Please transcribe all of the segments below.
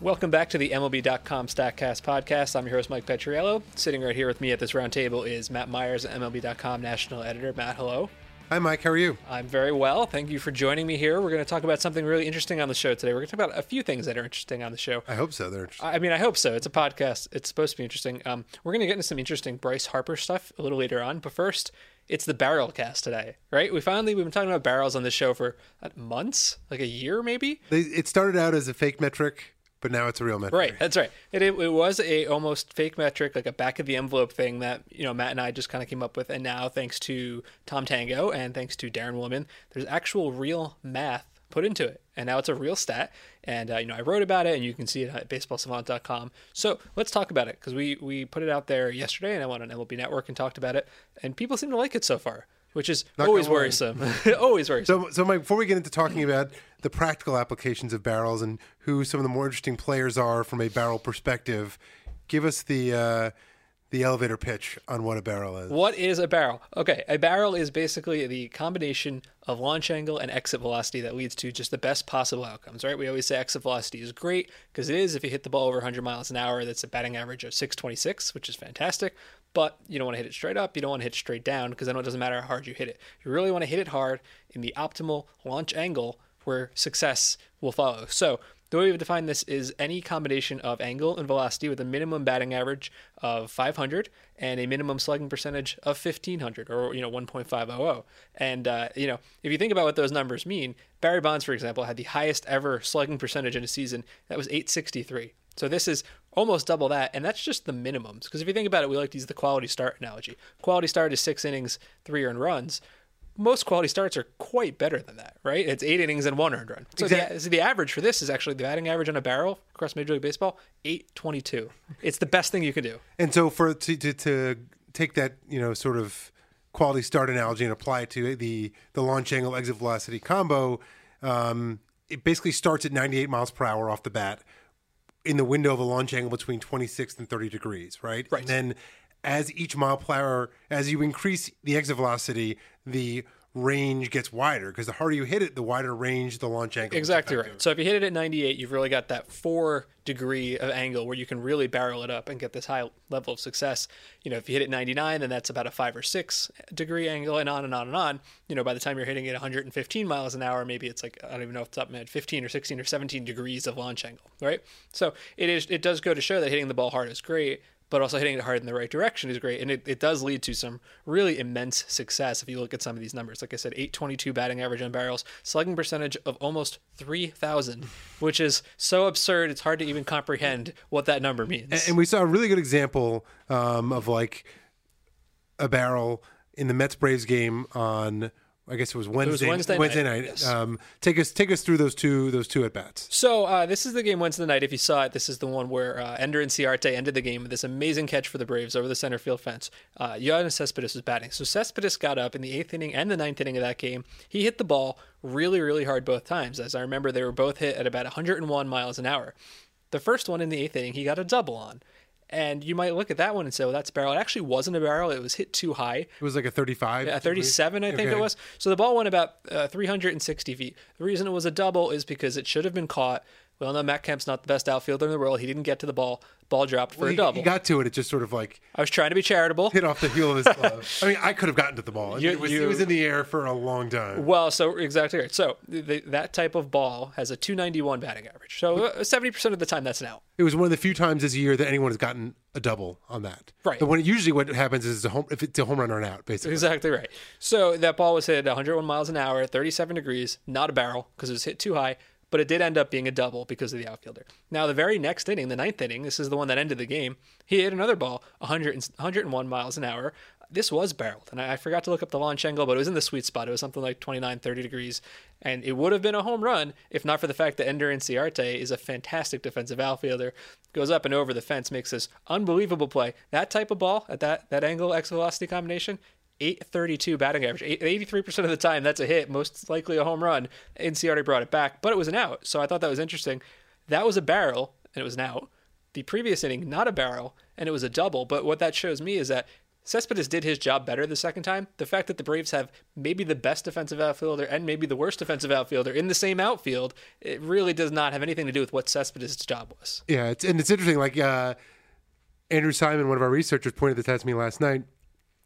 Welcome back to the MLB.com StatCast podcast. I'm your host, Mike Petriello. Sitting right here with me at this roundtable is Matt Meyers, MLB.com national editor. Matt, hello. Hi, Mike. How are you? I'm very well. Thank you for joining me here. We're going to talk about something really interesting on the show today. We're going to talk about a few things that are interesting on the show. I hope so. They're interesting. I mean, I hope so. It's a podcast. It's supposed to be interesting. Um, we're going to get into some interesting Bryce Harper stuff a little later on. But first, it's the barrel cast today, right? We finally we've been talking about barrels on the show for uh, months, like a year maybe. It started out as a fake metric, but now it's a real metric. Right, that's right. It, it, it was a almost fake metric, like a back of the envelope thing that you know Matt and I just kind of came up with, and now thanks to Tom Tango and thanks to Daren Willman, there's actual real math put into it, and now it's a real stat. And uh, you know I wrote about it, and you can see it at baseballsavant.com. So let's talk about it because we we put it out there yesterday, and I went on MLB Network and talked about it, and people seem to like it so far which is Not always worrisome. always worrisome. So, so Mike, before we get into talking about the practical applications of barrels and who some of the more interesting players are from a barrel perspective, give us the uh, the elevator pitch on what a barrel is. What is a barrel? Okay, a barrel is basically the combination of launch angle and exit velocity that leads to just the best possible outcomes, right? We always say exit velocity is great because it is. If you hit the ball over 100 miles an hour, that's a batting average of 626, which is fantastic. But you don't want to hit it straight up. You don't want to hit it straight down because then it doesn't matter how hard you hit it. You really want to hit it hard in the optimal launch angle where success will follow. So the way we've defined this is any combination of angle and velocity with a minimum batting average of 500 and a minimum slugging percentage of 1500 or you know 1.500. And uh, you know if you think about what those numbers mean, Barry Bonds, for example, had the highest ever slugging percentage in a season. That was 863. So this is almost double that, and that's just the minimums. Because if you think about it, we like to use the quality start analogy. Quality start is six innings, three earned runs most quality starts are quite better than that, right? It's eight innings and one earned run. So, Exact- the, so the average for this is actually the batting average on a barrel across Major League Baseball, eight twenty two. It's the best thing you can do. And so for to, to to take that you know sort of quality start analogy and apply it to the the launch angle exit velocity combo, um, it basically starts at 98 miles per hour off the bat in the window of a launch angle between 26 and 30 degrees, right? Right. And then as each mile per hour, as you increase the exit velocity, the range gets wider because the harder you hit it, the wider range the launch angle. is Exactly right. So if you hit it at 98, you've really got that four degree of angle where you can really barrel it up and get this high level of success. You know, if you hit it 99, then that's about a five or six degree angle, and on and on and on. You know, by the time you're hitting it 115 miles an hour, maybe it's like I don't even know if it's up head, 15 or 16 or 17 degrees of launch angle, right? So it is. It does go to show that hitting the ball hard is great. But also hitting it hard in the right direction is great, and it, it does lead to some really immense success if you look at some of these numbers. Like I said, 822 batting average on barrels, slugging percentage of almost 3,000, which is so absurd it's hard to even comprehend what that number means. And we saw a really good example um, of like a barrel in the Mets Braves game on. I guess it was Wednesday. It was Wednesday night, night. yes. Um, take us take us through those two those two at bats. So uh, this is the game Wednesday night. If you saw it, this is the one where uh, Ender Inciarte ended the game with this amazing catch for the Braves over the center field fence. Uh, Cespedes was batting. So Cespedes got up in the eighth inning and the ninth inning of that game. He hit the ball really, really hard both times. As I remember, they were both hit at about 101 miles an hour. The first one in the eighth inning, he got a double on. And you might look at that one and say, well, that's a barrel. It actually wasn't a barrel. It was hit too high. It was like a thirty-five. Yeah, 37, I think Okay. it was. So the ball went about uh, 360 feet. The reason it was a double is because it should have been caught. Well, no, Matt Kemp's not the best outfielder in the world. He didn't get to the ball. Ball dropped for Well, a double. he got to it. It just sort of like I was trying to be charitable. hit off the heel of his glove. I mean, I could have gotten to the ball. You- it, was, you- it was in the air for a long time. Well, so exactly right. So the, that type of ball has a 291 batting average. So uh, 70% of the time, that's an out. It was one of the few times this year that anyone has gotten a double on that. Right. The one usually what happens is a home if it's a home run or an out, basically. Exactly right. So that ball was hit 101 miles an hour, 37 degrees, not a barrel because it was hit too high, but it did end up being a double because of the outfielder. Now, the very next inning, the ninth inning, this is the one that ended the game, he hit another ball, 100, and- 101 miles an hour. This was barreled, and I I forgot to look up the launch angle, but it was in the sweet spot. It was something like 29, 30 degrees, and it would have been a home run if not for the fact that Ender Inciarte is a fantastic defensive outfielder. Goes up and over the fence, makes this unbelievable play. That type of ball at that that angle X velocity combination, 832 batting average. 83% of the time, that's a hit, most likely a home run. Inciarte brought it back, but it was an out. So I thought that was interesting. That was a barrel, and it was an out. The previous inning, not a barrel, and it was a double. But what that shows me is that Cespedes did his job better the second time. The fact that the Braves have maybe the best defensive outfielder and maybe the worst defensive outfielder in the same outfield, it really does not have anything to do with what Cespedes' job was. Yeah, it's, and it's interesting. Like uh, Andrew Simon, one of our researchers, pointed this out to me last night.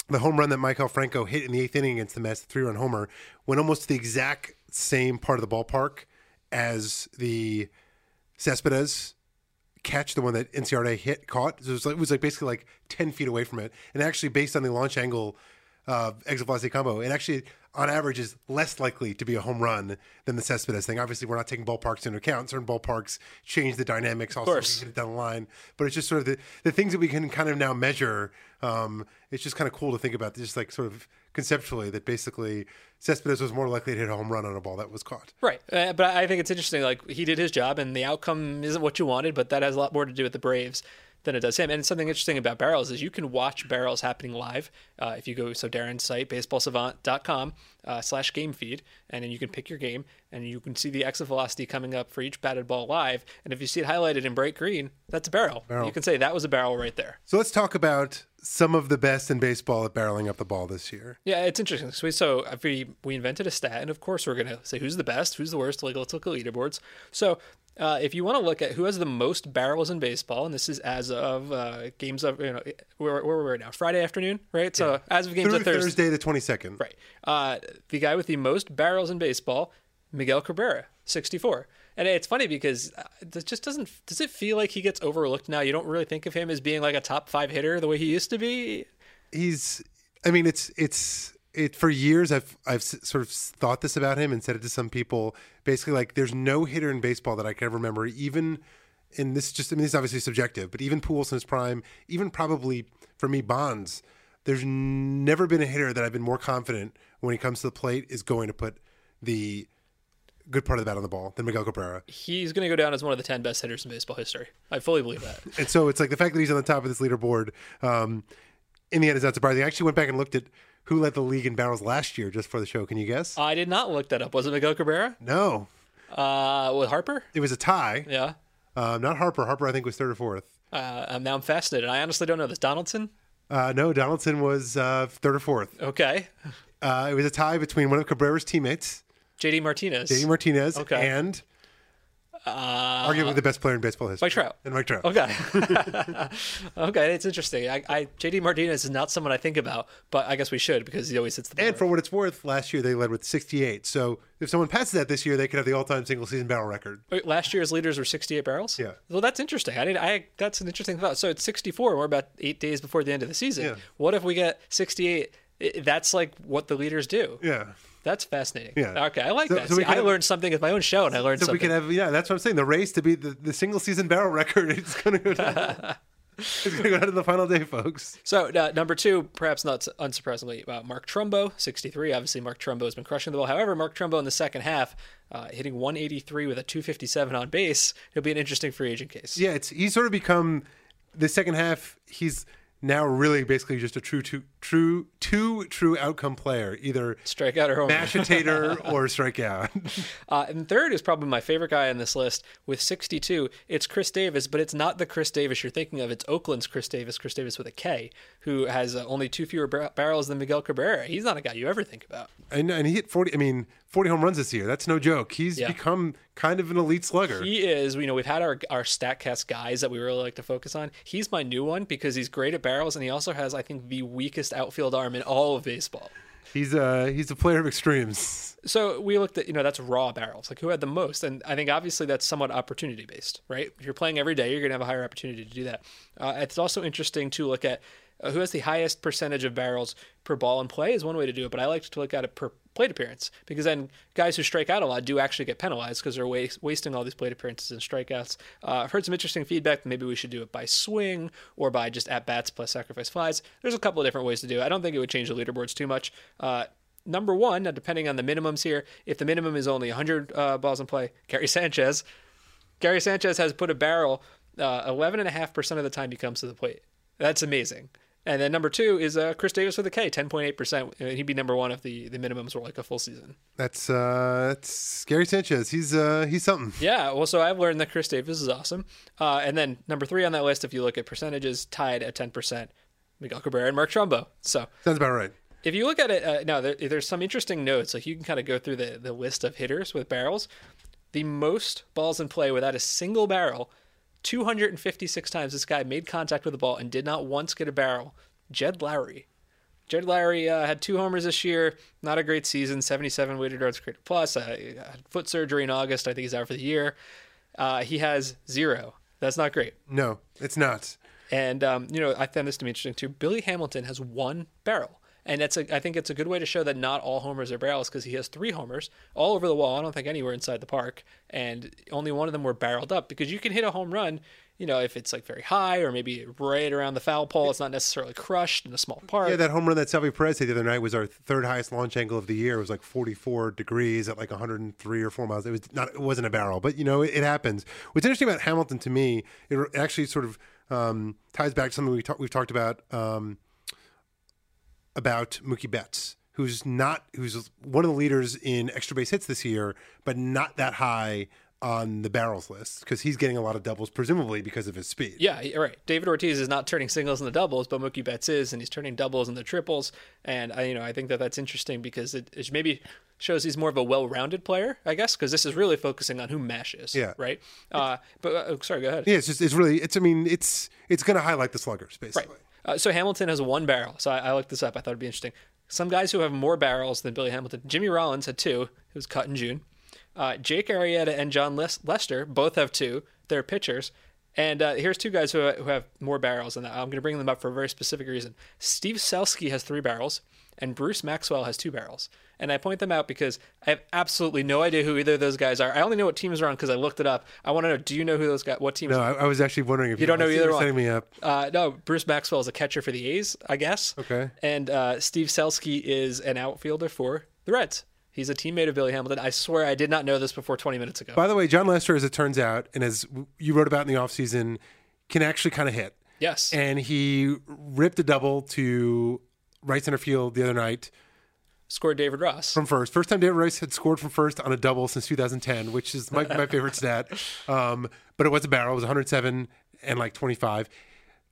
The home run that Maikel Franco hit in the eighth inning against the Mets, the three-run homer, went almost to the exact same part of the ballpark as the Cespedes catch, the one that Inciarte caught. So it was like, it was like basically like ten feet away from it, and actually based on the launch angle uh, exit velocity combo, it actually on average is less likely to be a home run than the Cespedes thing. Obviously, we're not taking ballparks into account. Certain ballparks change the dynamics. Also, hit it down the line, but it's just sort of the, the things that we can kind of now measure. Um, it's just kind of cool to think about, just like sort of conceptually, that basically Cespedes was more likely to hit a home run on a ball that was caught. Right. Uh, but I think it's interesting. Like, he did his job, and the outcome isn't what you wanted, but that has a lot more to do with the Braves than it does him. And something interesting about barrels is you can watch barrels happening live. Uh, if you go so Daren's site, baseballsavant.com uh, slash game feed, and then you can pick your game and you can see the exit velocity coming up for each batted ball live. And if you see it highlighted in bright green, that's a barrel. Barrel. You can say that was a barrel right there. So let's talk about some of the best in baseball at barreling up the ball this year. Yeah, it's interesting. So, we, so we we invented a stat, and of course we're gonna say who's the best, who's the worst. Like let's look at leaderboards. So uh, if you want to look at who has the most barrels in baseball, and this is as of uh, games of you know where, where we're right now, Friday afternoon, right? So as of games Through of Thursday, Thursday the twenty second. right? Uh, the guy with the most barrels in baseball, Miguel Cabrera, sixty-four. And it's funny because uh, it just doesn't. Does it feel like he gets overlooked now? You don't really think of him as being like a top five hitter the way he used to be. he's i mean it's it's it for years i've i've sort of thought this about him and said it to some people basically like there's no hitter in baseball that i can ever remember even and this is just i mean this is obviously subjective but even Pujols in his prime even probably for me bonds there's never been a hitter that i've been more confident when he comes to the plate is going to put the good part of the bat on the ball than miguel cabrera He's going to go down as one of the ten best hitters in baseball history. I fully believe that. And so it's like the fact that he's on the top of this leaderboard, um, in the end, is not surprising. I actually went back and looked at who led the league in barrels last year just for the show. Can you guess? I did not look that up. Was it Miguel Cabrera? No, Uh, with Harper? it was a tie. Yeah. Um, not Harper. Harper, I think, was third or fourth. Uh, now I'm fascinated. I honestly don't know this. Donaldson? Uh, no, Donaldson was uh, third or fourth. Okay. Uh, it was a tie between one of Cabrera's teammates, JD Martinez. J.D. Martinez, Okay. and uh, arguably the best player in baseball history, Mike Trout. And Mike Trout. Okay. okay, it's interesting. I, I JD Martinez is not someone I think about, but I guess we should because he always hits the ball. And for what it's worth, last year they led with 68. So if someone passes that this year, they could have the all-time single-season barrel record. Wait, last year's leaders were 68 barrels. Yeah. Well, that's interesting. I did. I that's an interesting thought. So it's 64. and We're about eight days before the end of the season. Yeah. What if we get 68? That's like what the leaders do. Yeah. That's fascinating. Yeah. Okay, I like So- that. so See, I have- learned something with my own show, and I learned something. So we can have, yeah, that's what I'm saying. The race to be the, the single season barrel record, it's going to go down. it's going to go down to the final day, folks. So uh, number two, perhaps not unsurprisingly, uh, Mark Trumbo, 63. Obviously, Mark Trumbo has been crushing the ball. However, Mark Trumbo in the second half, uh, hitting 183 with a 257 on base. He'll be an interesting free agent case. Yeah, it's he's sort of become the second half. He's now really basically just a true, true, true, two true outcome player, either Strikeout or home. run. mashitator or strikeout. Uh, and third is probably my favorite guy on this list with 62. It's Chris Davis, but it's not the Chris Davis you're thinking of. It's Oakland's Khris Davis, Khris Davis with a K, who has uh, only two fewer bar- barrels than Miguel Cabrera. He's not a guy you ever think about. and, and he hit 40, I mean, 40 home runs this year. That's no joke. He's Yeah. become kind of an elite slugger. He is, you know, we've had our our Statcast guys that we really like to focus on. He's my new one because he's great at barrels, and he also has, I think, the weakest outfield arm in all of baseball. He's uh he's a player of extremes. So we looked at, you know, that's raw barrels, like who had the most, and I think obviously that's somewhat opportunity based, right? If you're playing every day, you're going to have a higher opportunity to do that. Uh, it's also interesting to look at uh, who has the highest percentage of barrels per ball in play is one way to do it, but I like to look at it per plate appearance because then guys who strike out a lot do actually get penalized because they're wa- wasting all these plate appearances and strikeouts. Uh, I've heard some interesting feedback. Maybe we should do it by swing or by just at bats plus sacrifice flies. There's a couple of different ways to do it. I don't think it would change the leaderboards too much. Uh, number one, now depending on the minimums here, if the minimum is only 100 uh, balls in play, Gary Sanchez, Gary Sanchez has put a barrel uh, 11.5% of the time he comes to the plate. That's amazing. And then number two is uh, Khris Davis with a K, 10.8%. And He'd be number one if the, the minimums were like a full season. That's uh that's Gary Sanchez. He's uh he's something. Yeah, well, so I've learned that Khris Davis is awesome. Uh, and then number three on that list, if you look at percentages, tied at 10%, Miguel Cabrera and Mark Trumbo. So Sounds about right. if you look at it, uh, now there, there's some interesting notes. Like you can kind of go through the, the list of hitters with barrels. The most balls in play without a single barrel, 256 times this guy made contact with the ball and did not once get a barrel. Jed Lowrie. Jed Lowrie uh, had two homers this year. Not a great season. 77 weighted yards created plus. Uh, had foot surgery in August. I think he's out for the year. Uh, he has zero. That's not great. No, it's not. And um, you know, I found this to be interesting too. Billy Hamilton has one barrel, and that's a, I think it's a good way to show that not all homers are barrels because he has three homers all over the wall. I don't think anywhere inside the park, and only one of them were barreled up because you can hit a home run. You know, if it's like very high or maybe right around the foul pole, it's not necessarily crushed in a small park. Yeah, that home run that Salvy Perez hit the other night was our third highest launch angle of the year. It was like 44 degrees at like 103 or 4 miles. It was not it wasn't a barrel, but you know, it, it happens. What's interesting about Hamilton to me, it actually sort of um, ties back to something we we've talked about um, about Mookie Betts, who's not who's one of the leaders in extra base hits this year, but not that high on the barrels list because he's getting a lot of doubles, presumably because of his speed. Yeah, right. David Ortiz is not turning singles in the doubles, but Mookie Betts is, and he's turning doubles in the triples. And I, you know, I think that that's interesting because it, it maybe shows he's more of a well-rounded player, I guess, because this is really focusing on who mashes. Yeah. Right. Uh, but uh, sorry, go ahead. Yeah, it's just it's really it's I mean it's it's going to highlight the sluggers basically. Uh, so Hamilton has one barrel. So I, I looked this up. I thought it'd be interesting. Some guys who have more barrels than Billy Hamilton. Jimmy Rollins had two. He was cut in June. Uh, Jake Arrieta and Jon Les- Lester both have two. They're pitchers. And uh, here's two guys who, who have more barrels, and I'm going to bring them up for a very specific reason. Steve Selsky has three barrels, and Bruce Maxwell has two barrels. And I point them out because I have absolutely no idea who either of those guys are. I only know what teams are on because I looked it up. I want to know: Do you know who those guys? What teams? No, I, I was actually wondering if you, don't know either you're one. Setting me up. Uh, no, Bruce Maxwell is a catcher for the A's, I guess. Okay. And uh, Steve Selsky is an outfielder for the Reds. He's a teammate of Billy Hamilton. I swear I did not know this before 20 minutes ago. By the way, Jon Lester, as it turns out, and as you wrote about in the offseason, can actually kind of hit. yes. And he ripped a double to right center field the other night Scored David Ross. from first. First time David Rice had scored from first on a double since 2010, which is my, my favorite stat. Um, but it was a barrel. It was 107 and like 25.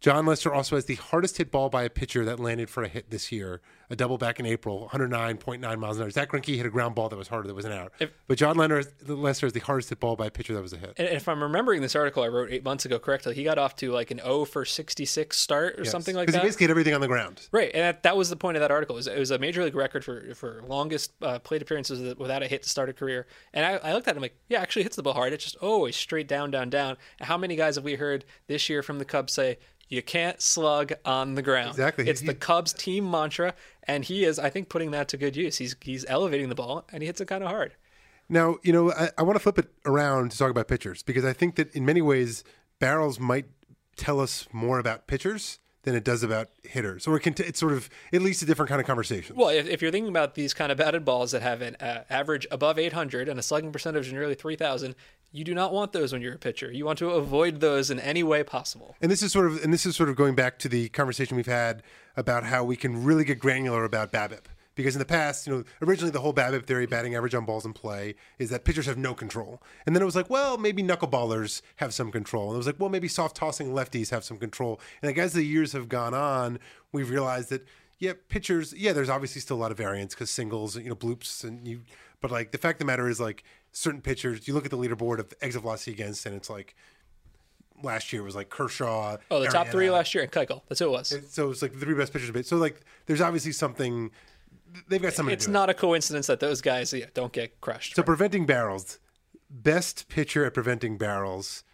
Jon Lester also has the hardest hit ball by a pitcher that landed for a hit this year. A double back in April, 109.9 miles an hour. Zack Greinke hit a ground ball that was harder, that was an out. If- but Jon Lester, Lester is the hardest hit ball by a pitcher that was a hit. and if I'm remembering this article I wrote eight months ago correctly, he got off to like an 0 for 66 start or something like that. Because he basically hit everything on the ground. Right, and that, that was the point of that article. It was, it was a major league record for for longest uh, plate appearances without a hit to start a career. And I, I looked at him like, yeah, actually hits the ball hard. It's just always straight down, down, down. And how many guys have we heard this year from the Cubs say you can't slug on the ground? Exactly. It's He- the Cubs team mantra, and he is, I think, putting that to good use. He's he's elevating the ball, and he hits it kind of hard. Now, you know, I, I want to flip it around to talk about pitchers because I think that in many ways, barrels might tell us more about pitchers than it does about hitters. Or it can t- it's sort of at least a different kind of conversation. Well, if, if you're thinking about these kind of batted balls that have an uh, average above 800 and a slugging percentage of nearly 3,000, you do not want those when you're a pitcher. You want to avoid those in any way possible. And this is sort of and this is sort of going back to the conversation we've had about how we can really get granular about BABIP. Because in the past, you know, originally the whole BABIP theory, batting average on balls in play, is that pitchers have no control. And then it was like, well, maybe knuckleballers have some control. And it was like, well, maybe soft tossing lefties have some control. And like as the years have gone on, we've realized that yeah, pitchers, yeah, there's obviously still a lot of variance because singles, you know, bloops, and you. But like the fact of the matter is, like certain pitchers, you look at the leaderboard of exit velocity against, and it's like last year was like Kershaw. Oh, the top three last year, and Keuchel. That's who it was. So it's like the three best pitchers. of it. So like, there's obviously something. They've got something It's to do. not a coincidence that those guys yeah, don't get crushed. So preventing barrels, best pitcher at preventing barrels.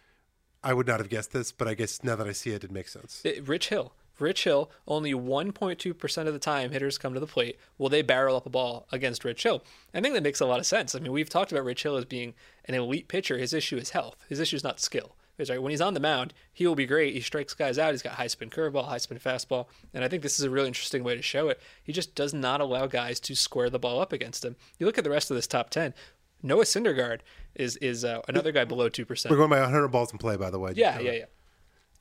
I would not have guessed this, but I guess now that I see it, it makes sense. It- Rich Hill. Rich Hill, only 1.2% of the time hitters come to the plate will they barrel up a ball against Rich Hill. I think that makes a lot of sense. I mean, we've talked about Rich Hill as being an elite pitcher. His issue is health. His issue is not skill. Because right, when he's on the mound, he will be great. He strikes guys out. He's got high spin curveball, high spin fastball, and I think this is a really interesting way to show it. He just does not allow guys to square the ball up against him. You look at the rest of this top ten. Noah Syndergaard is is uh, another guy below two percent. We're going by 100 balls in play, by the way. Yeah, yeah, yeah.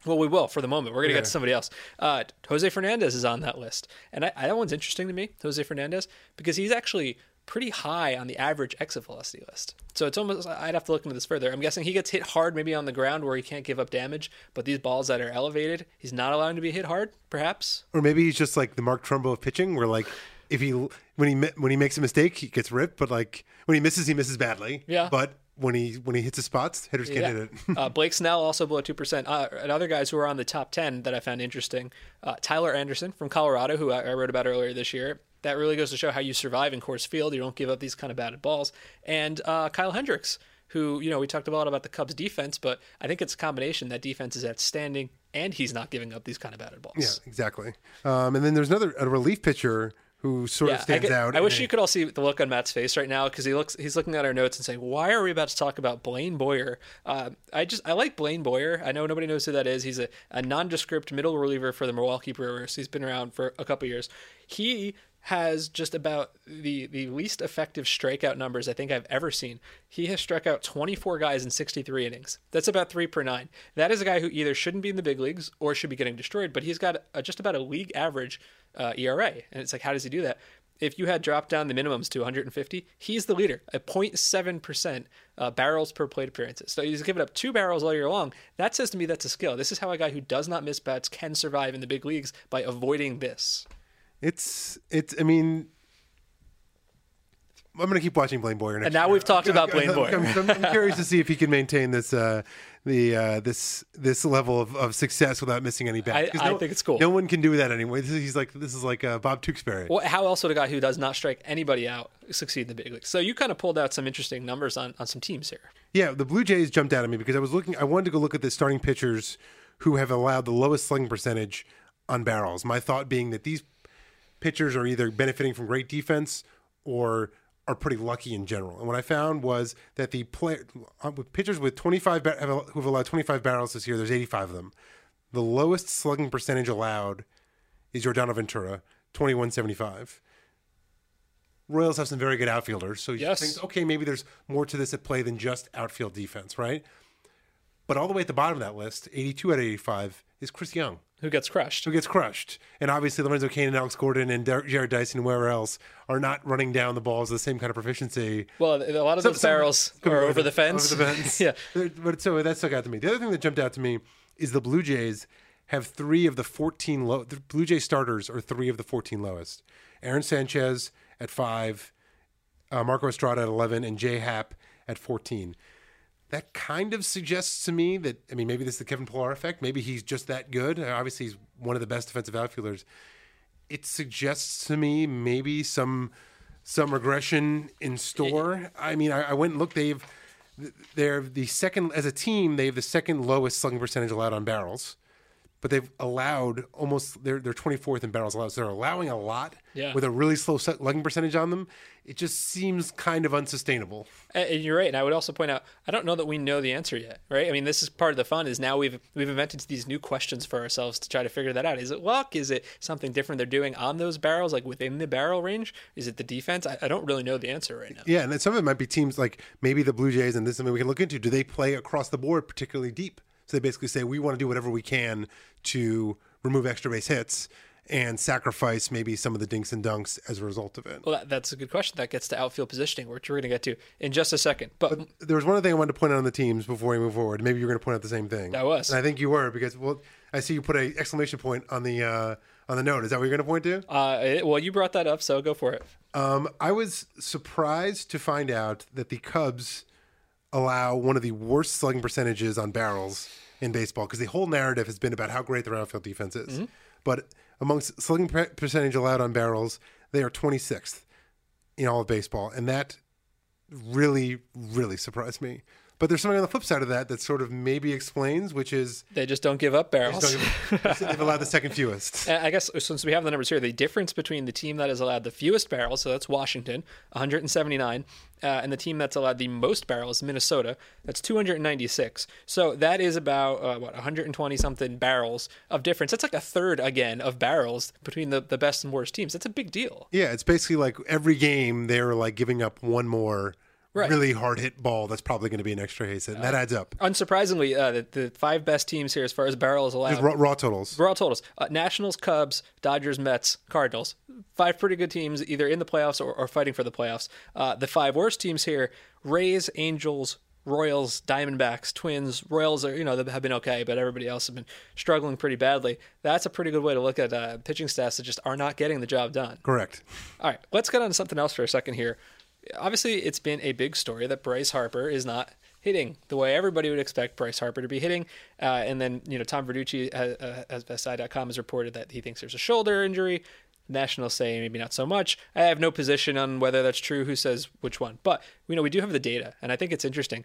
Well, we will for the moment. We're going to get to somebody else. Uh, Jose Fernandez is on that list. And I, I, that one's interesting to me, Jose Fernandez, because he's actually pretty high on the average exit velocity list. So it's almost I'd have to look into this further. I'm guessing he gets hit hard maybe on the ground where he can't give up damage, but these balls that are elevated, he's not allowing to be hit hard, perhaps. Or maybe he's just like the Mark Trumbo of pitching, where like if he when he when he makes a mistake, he gets ripped, but like when he misses, he misses badly. Yeah. But when he when he hits his spots, hitters can't Yeah. hit it. uh, Blake Snell also below two percent. Uh, and other guys who are on the top ten that I found interesting: uh, Tyler Anderson from Colorado, who I, I wrote about earlier this year. That really goes to show how you survive in Coors Field. You don't give up these kind of batted balls. And uh, Kyle Hendricks, who you know we talked a lot about the Cubs defense, but I think it's a combination. That defense is outstanding, and he's not giving up these kind of batted balls. yeah, exactly. Um, and then there's another a relief pitcher who sort of I, stands could- out. I wish and- you could all see the look on Matt's face right now because he looks he's looking at our notes and saying, "Why are we about to talk about Blaine Boyer?" Uh, I just I like Blaine Boyer. I know nobody knows who that is. He's a, a nondescript middle reliever for the Milwaukee Brewers. He's been around for a couple years. He has just about the the least effective strikeout numbers I think I've ever seen. He has struck out 24 guys in 63 innings. That's about three per nine. That is a guy who either shouldn't be in the big leagues or should be getting destroyed. But he's got a, just about a league average uh, ERA, and it's like, how does he do that? If you had dropped down the minimums to 150, he's the leader at 0.7% uh, barrels per plate appearances. So he's given up two barrels all year long. That says to me that's a skill. This is how a guy who does not miss bats can survive in the big leagues by avoiding this. It's it's. I mean, I'm going to keep watching Blaine Boyer. Next And now year. we've talked about Blaine Boyer. I'm, I'm- I'm curious to see if he can maintain this uh, the uh, this this level of, of success without missing any bats. I- 'Cause I no- think it's cool. No one can do that anyway. This is, he's like this is like uh, Bob Tewksbury. Well, how else would a guy who does not strike anybody out succeed in the big leagues? So you kind of pulled out some interesting numbers on, on some teams here. Yeah, the Blue Jays jumped out at me because I was looking. I wanted to go look at the starting pitchers who have allowed the lowest slugging percentage on barrels. My thought being that these pitchers are either benefiting from great defense or are pretty lucky in general. And what I found was that the play, uh, with pitchers with 25 have, who've allowed 25 barrels this year, there's 85 of them. The lowest slugging percentage allowed is Yordano Ventura, 2175. Royals have some very good outfielders, so you Yes. think, okay, maybe there's more to this at play than just outfield defense, right? But all the way at the bottom of that list, 82 out of 85, is Chris Young, Who gets crushed? who gets crushed. And obviously, Lorenzo Cain and Alex Gordon and Der- Jarrod Dyson and wherever else are not running down the balls with the same kind of proficiency. Well, a lot of Some- those some- barrels are over the fence. Over the fence. yeah. But so that stuck out to me. The other thing that jumped out to me is the Blue Jays have three of the 14 low. The Blue Jay starters are three of the 14 lowest. Aaron Sanchez at five, uh, Marco Estrada at 11, and Jay Happ at 14. That kind of suggests to me that, I mean, maybe this is the Kevin Pillar effect. Maybe he's just that good. Obviously, he's one of the best defensive outfielders. It suggests to me maybe some some regression in store. I mean, I, I went and looked. They've they're the second as a team. They have the second lowest slugging percentage allowed on barrels, but they've allowed almost they're they're twenty fourth in barrels allowed. So they're allowing a lot Yeah. with a really slow slugging percentage on them. It just seems kind of unsustainable. And and you're right. And I would also point out, I don't know that we know the answer yet, right? I mean, this is part of the fun. Is now we've we've invented these new questions for ourselves to try to figure that out. Is it luck? Is it something different they're doing on those barrels, like within the barrel range? Is it the defense? I, I don't really know the answer right now. Yeah, and then some of it might be teams like maybe the Blue Jays, and this is something we can look into. Do they play across the board particularly deep? So they basically say we want to do whatever we can to remove extra base hits and sacrifice maybe some of the dinks and dunks as a result of it. Well, that, that's a good question. That gets to outfield positioning, which we're going to get to in just a second. But, There was one other thing I wanted to point out on the teams before we move forward. Maybe you're going to point out the same thing. I was. and I think you were because well, I see you put an exclamation point on the uh, on the note. Is that what you're going to point to? uh, it- well, you brought that up, so go for it. Um, I was surprised to find out that the Cubs allow one of the worst slugging percentages on barrels in baseball because the whole narrative has been about how great their outfield defense is. Mm-hmm. But amongst slugging percentage allowed on barrels, they are 26th in all of baseball, and that really, really surprised me. But there's something on the flip side of that that sort of maybe explains, which is They just don't give up barrels. they've allowed the second fewest. I guess since we have the numbers here, the difference between the team that has allowed the fewest barrels, so that's Washington, 179, uh, and the team that's allowed the most barrels, Minnesota, that's 296. So that is about uh, what 120 something barrels of difference. That's like a third again of barrels between the, the best and worst teams. That's a big deal. Yeah, it's basically like every game they're like giving up one more Right. really hard hit ball that's probably going to be an extra base hit. And that adds up. Unsurprisingly, uh, the, the five best teams here as far as barrels allowed. Raw, raw totals. Raw totals: uh, Nationals, Cubs, Dodgers, Mets, Cardinals. Five pretty good teams, either in the playoffs or, or fighting for the playoffs. Uh, the five worst teams here: Rays, Angels, Royals, Diamondbacks, Twins. Royals are, you know, they have been okay, but everybody else has been struggling pretty badly. That's a pretty good way to look at uh, pitching stats that just are not getting the job done. Correct. All right, let's get on to something else for a second here. Obviously, it's been a big story that Bryce Harper is not hitting the way everybody would expect Bryce Harper to be hitting. Uh, and then, you know, Tom Verducci, uh, uh, as SI.com, has reported that he thinks there's a shoulder injury. Nationals say maybe not so much. I have no position on whether that's true, who says which one. But, you know, we do have the data, and I think it's interesting.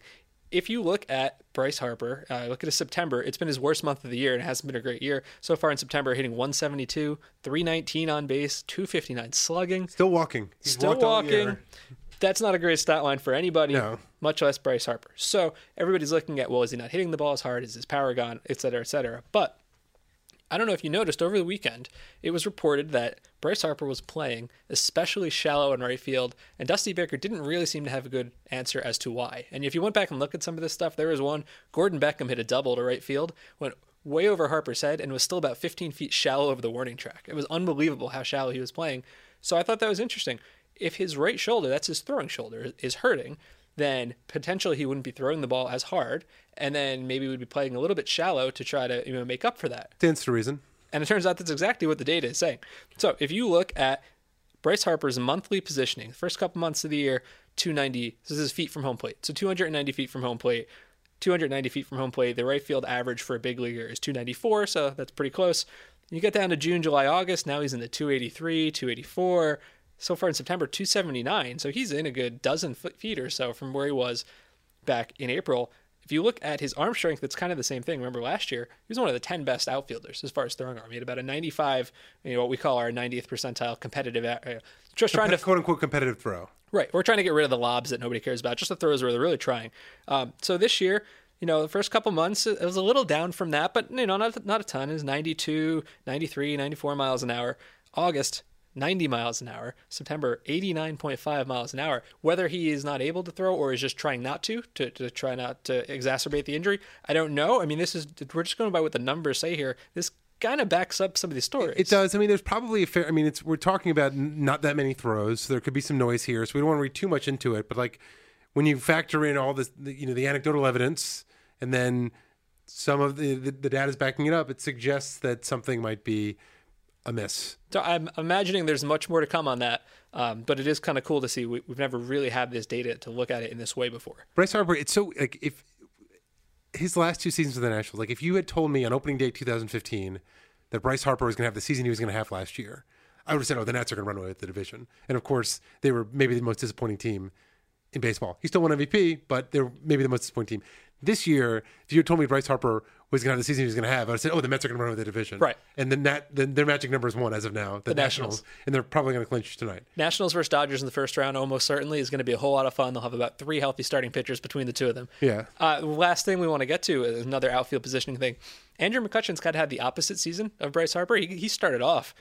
If you look at Bryce Harper, uh, look at his September, it's been his worst month of the year and it hasn't been a great year. So far in September, hitting 172, 319 on base, 259 slugging. Still walking. He's Still walking. That's not a great stat line for anybody, No. much less Bryce Harper. So everybody's looking at, well, is he not hitting the ball as hard? Is his power gone? Et cetera, et cetera. But I don't know if you noticed over the weekend, it was reported that Bryce Harper was playing especially shallow in right field, and Dusty Baker didn't really seem to have a good answer as to why. And if you went back and looked at some of this stuff, there was one Gordon Beckham hit a double to right field, went way over Harper's head, and was still about 15 feet shallow over the warning track. It was unbelievable how shallow he was playing. So I thought that was interesting. If his right shoulder, that's his throwing shoulder, is hurting, then potentially he wouldn't be throwing the ball as hard, and then maybe we'd be playing a little bit shallow to try to you know make up for that. Stands to reason. And it turns out that's exactly what the data is saying. So if you look at Bryce Harper's monthly positioning, the first couple months of the year, 290. This is feet from home plate. So 290 feet from home plate. 290 feet from home plate. The right field average for a big leaguer is 294, so that's pretty close. You get down to June, July, August. Now he's in the 283, 284. So far in September, 279. So he's in a good dozen feet or so from where he was back in April. If you look at his arm strength, it's kind of the same thing. Remember last year, he was one of the 10 best outfielders as far as throwing arm. He had about a 95, you know, what we call our 90th percentile competitive. Uh, just trying to quote unquote competitive throw. Right. We're trying to get rid of the lobs that nobody cares about, just the throws where they're really trying. Um, so this year, you know, the first couple months, it was a little down from that, but, you know, not, not a ton. It was 92, 93, 94 miles an hour. August, 90 miles an hour. September, 89.5 miles an hour. Whether he is not able to throw or is just trying not to, to, to try not to exacerbate the injury, I don't know. I mean, this is, we're just going by what the numbers say here. This kind of backs up some of these stories. It does. I mean, there's probably a fair. I mean, it's we're talking about not that many throws. So there could be some noise here, so we don't want to read too much into it. But like when you factor in all this, the, you know, the anecdotal evidence, and then some of the, the the data is backing it up, it suggests that something might be amiss. So I'm imagining there's much more to come on that, um, but it is kind of cool to see. We, we've never really had this data to look at it in this way before. Bryce Harper, it's so like if his last two seasons with the Nationals, like if you had told me on opening day 2015 that Bryce Harper was going to have the season he was going to have last year, I would have said, "Oh, the Nats are going to run away with the division." And of course, they were maybe the most disappointing team in baseball. He still won MVP, but they're maybe the most disappointing team. This year, if you had told me Bryce Harper was going to have the season he was going to have, I said, "Oh, the Mets are going to run with the division." Right. And then that then their magic number is one as of now, the, Nationals. Nationals, and they're probably going to clinch tonight. Nationals versus Dodgers in the first round almost certainly is going to be a whole lot of fun. They'll have about three healthy starting pitchers between the two of them. Yeah. Uh, last thing we want to get to is another outfield positioning thing. Andrew McCutchen's kind of had the opposite season of Bryce Harper. He, he started off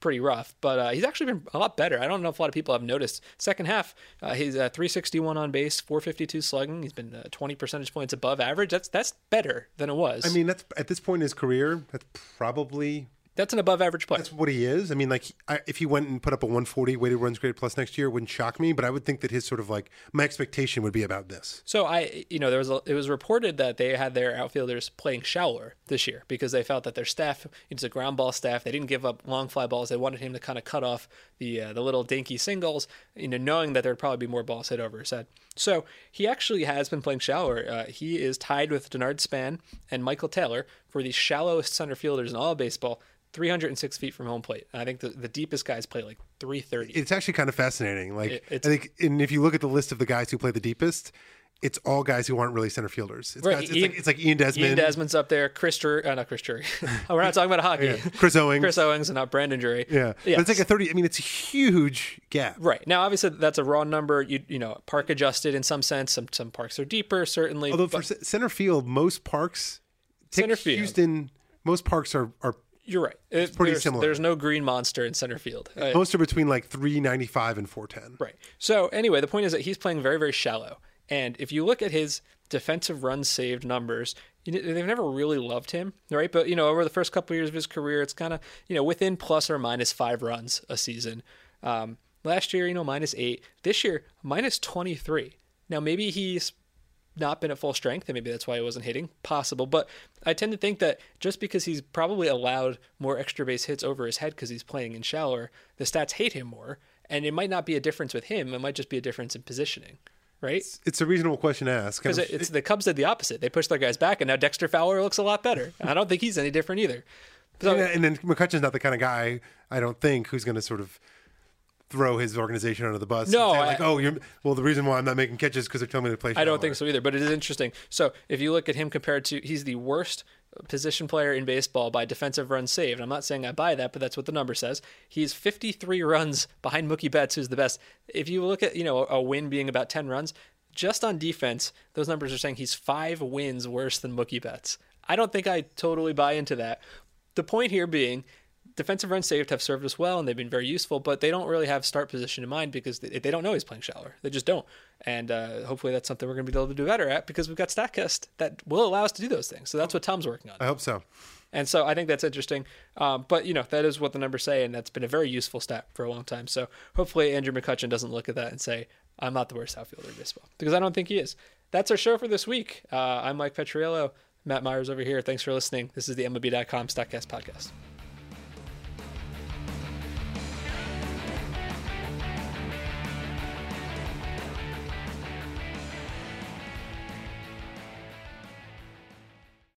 pretty rough, but uh, he's actually been a lot better. I don't know if a lot of people have noticed. Second half, uh, he's uh, 361 on base, 452 slugging. He's been uh, 20 percentage points above average. That's that's better than it was. I mean, that's at this point in his career, that's probably that's an above average player. That's what he is. I mean, like, I, if he went and put up a 140 weighted runs grade plus next year, it wouldn't shock me. But I would think that his sort of like my expectation would be about this. So I, you know, there was a, it was reported that they had their outfielders playing shallower this year because they felt that their staff, it's a ground ball staff, they didn't give up long fly balls. They wanted him to kind of cut off the uh, the little dinky singles, you know, knowing that there'd probably be more balls hit over his head. So he actually has been playing shallower. Uh, he is tied with Denard Span and Michael Taylor for the shallowest center fielders in all of baseball. 306 feet from home plate. I think the, the deepest guys play like 330. It's actually kind of fascinating. Like, It- I think, and if you look at the list of the guys who play the deepest, it's all guys who aren't really center fielders. It's, Right, guys- it's, Ian- like, it's like Ian Desmond, Ian Desmond's up there. Chris Drury, uh, not Chris Drury. oh, we're not talking about hockey. Chris Owings. Chris Owings and not Brandon Drury. Yeah. yeah. But it's like a 30. I mean, it's a huge gap. Right now, obviously, that's a raw number. You you know, park adjusted in some sense. Some some parks are deeper, certainly. Although but- for center field, most parks, take Center field. Houston, most parks are, are You're right. It's pretty there's, similar. There's no green monster in center field. Most are between like 395 and 410. Right. So anyway, the point is that he's playing very, very shallow. And if you look at his defensive run saved numbers, they've never really loved him, right? But you know, over the first couple of years of his career, it's kind of you know within plus or minus five runs a season. Um, last year, you know, minus eight. This year, minus twenty three. Now maybe he's not been at full strength, and maybe that's why he wasn't hitting. Possible, but I tend to think that just because he's probably allowed more extra base hits over his head because he's playing in shallower, the stats hate him more, and it might not be a difference with him. It might just be a difference in positioning, right? It's a reasonable question to ask. Because of- it's the Cubs did the opposite. They pushed their guys back, and now Dexter Fowler looks a lot better. I don't think he's any different either. So, and, and then McCutchen's not the kind of guy, I don't think, who's going to sort of throw his organization under the bus. No, and say, I- like, oh, you're, well, the reason why I'm not making catches because they're telling me to play. I don't think so either, but it is interesting. So if you look at him compared to, he's the worst position player in baseball by defensive runs saved. I'm not saying I buy that, but that's what the number says. He's 53 runs behind Mookie Betts, who's the best. If you look at, you know, a win being about 10 runs, just on defense, those numbers are saying he's five wins worse than Mookie Betts. I don't think I totally buy into that. The point here being, defensive runs saved have served us well and they've been very useful, but they don't really have start position in mind because they, don't know he's playing shallower. They just don't. And uh, hopefully that's something we're going to be able to do better at because we've got StatCast that will allow us to do those things. So that's what Tom's working on. I hope so. And so I think that's interesting. Um, but, you know, that is what the numbers say, and that's been a very useful stat for a long time. So hopefully Andrew McCutchen doesn't look at that and say, I'm not the worst outfielder in baseball, because I don't think he is. That's our show for this week. Uh, I'm Mike Petriello. Matt Meyers over here. Thanks for listening. This is the MLB.com StatCast podcast.